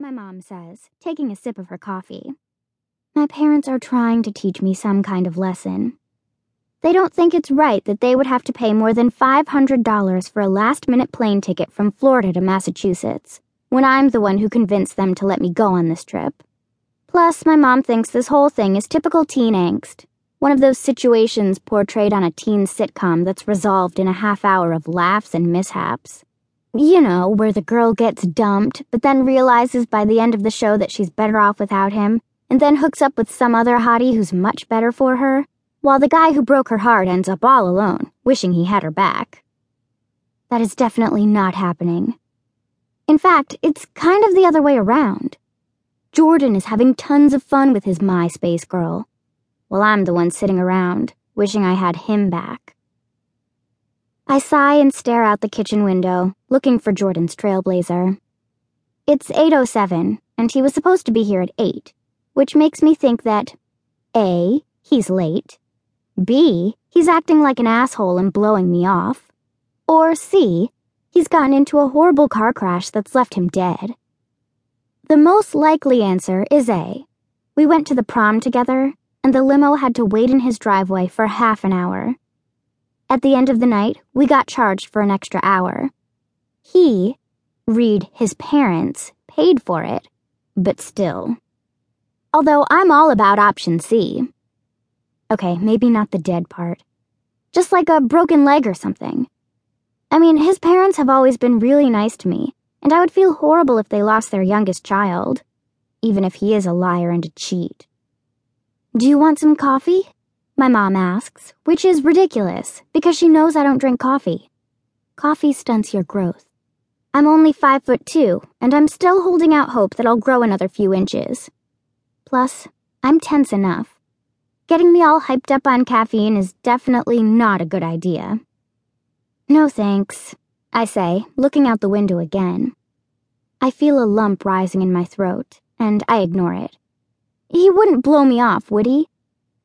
my mom says, taking a sip of her coffee. My parents are trying to teach me some kind of lesson. They don't think it's right that they would have to pay more than $500 for a last minute plane ticket from Florida to Massachusetts when I'm the one who convinced them to let me go on this trip. Plus, my mom thinks this whole thing is typical teen angst. One of those situations portrayed on a teen sitcom that's resolved in a half hour of laughs and mishaps. You know, where the girl gets dumped, but then realizes by the end of the show that she's better off without him, and then hooks up with some other hottie who's much better for her, while the guy who broke her heart ends up all alone, wishing he had her back. That is definitely not happening. In fact, it's kind of the other way around. Jordan is having tons of fun with his MySpace girl, while I'm the one sitting around, wishing I had him back. I sigh and stare out the kitchen window, looking for Jordan's trailblazer. It's 8.07, and he was supposed to be here at 8, which makes me think that A, he's late, B, he's acting like an asshole and blowing me off, or C, he's gotten into a horrible car crash that's left him dead. The most likely answer is A. We went to the prom together, and the limo had to wait in his driveway for half an hour. At the end of the night, we got charged for an extra hour. He, read his parents, paid for it, but still. Although I'm all about option C. Okay, maybe not the dead part. Just like a broken leg or something. I mean, his parents have always been really nice to me and I would feel horrible if they lost their youngest child, even if he is a liar and a cheat. Do you want some coffee? My mom asks, which is ridiculous because she knows I don't drink coffee. Coffee stunts your growth. I'm only five foot two, and I'm still holding out hope that I'll grow another few inches. Plus, I'm tense enough. Getting me all hyped up on caffeine is definitely not a good idea. No thanks. I say, looking out the window again. I feel a lump rising in my throat, and I ignore it. He wouldn't blow me off, would he?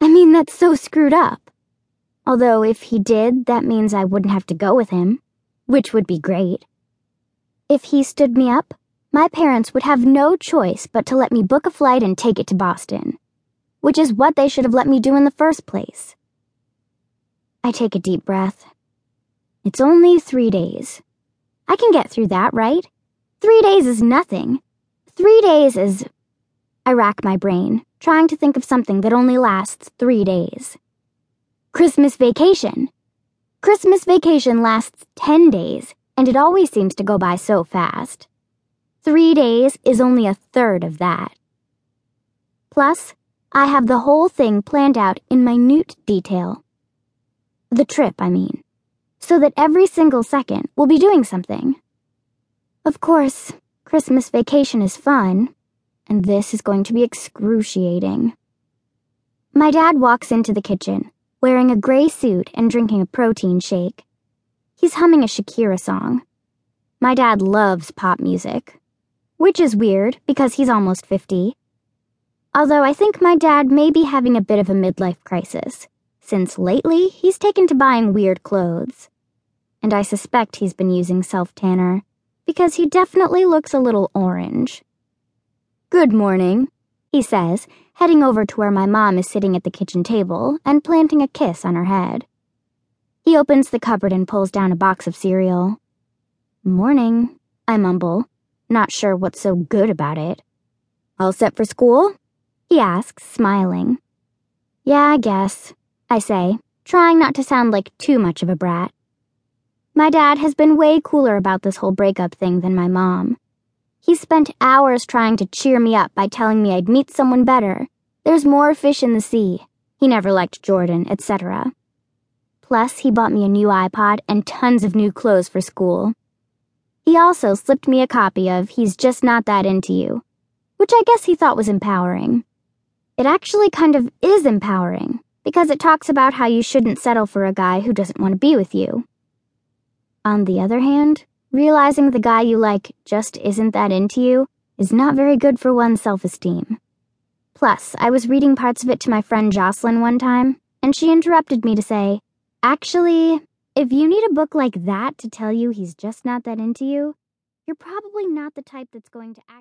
I mean, that's so screwed up. Although, if he did, that means I wouldn't have to go with him, which would be great. If he stood me up, my parents would have no choice but to let me book a flight and take it to Boston, which is what they should have let me do in the first place. I take a deep breath. It's only three days. I can get through that, right? Three days is nothing. Three days is. I rack my brain, trying to think of something that only lasts three days. Christmas vacation. Christmas vacation lasts 10 days, and it always seems to go by so fast. Three days is only a third of that. Plus, I have the whole thing planned out in minute detail. The trip, I mean so that every single second we'll be doing something. Of course, Christmas vacation is fun, and this is going to be excruciating. My dad walks into the kitchen, wearing a gray suit and drinking a protein shake. He's humming a Shakira song. My dad loves pop music, which is weird because he's almost 50. Although I think my dad may be having a bit of a midlife crisis since lately he's taken to buying weird clothes. And I suspect he's been using self tanner, because he definitely looks a little orange. Good morning, he says, heading over to where my mom is sitting at the kitchen table and planting a kiss on her head. He opens the cupboard and pulls down a box of cereal. Morning, I mumble, not sure what's so good about it. All set for school? He asks, smiling. Yeah, I guess. I say, trying not to sound like too much of a brat. My dad has been way cooler about this whole breakup thing than my mom. He spent hours trying to cheer me up by telling me I'd meet someone better. There's more fish in the sea. He never liked Jordan, etc. Plus, he bought me a new iPod and tons of new clothes for school. He also slipped me a copy of He's Just Not That Into You, which I guess he thought was empowering. It actually kind of is empowering because it talks about how you shouldn't settle for a guy who doesn't want to be with you. On the other hand, realizing the guy you like just isn't that into you is not very good for one's self esteem. Plus, I was reading parts of it to my friend Jocelyn one time, and she interrupted me to say, Actually, if you need a book like that to tell you he's just not that into you, you're probably not the type that's going to act.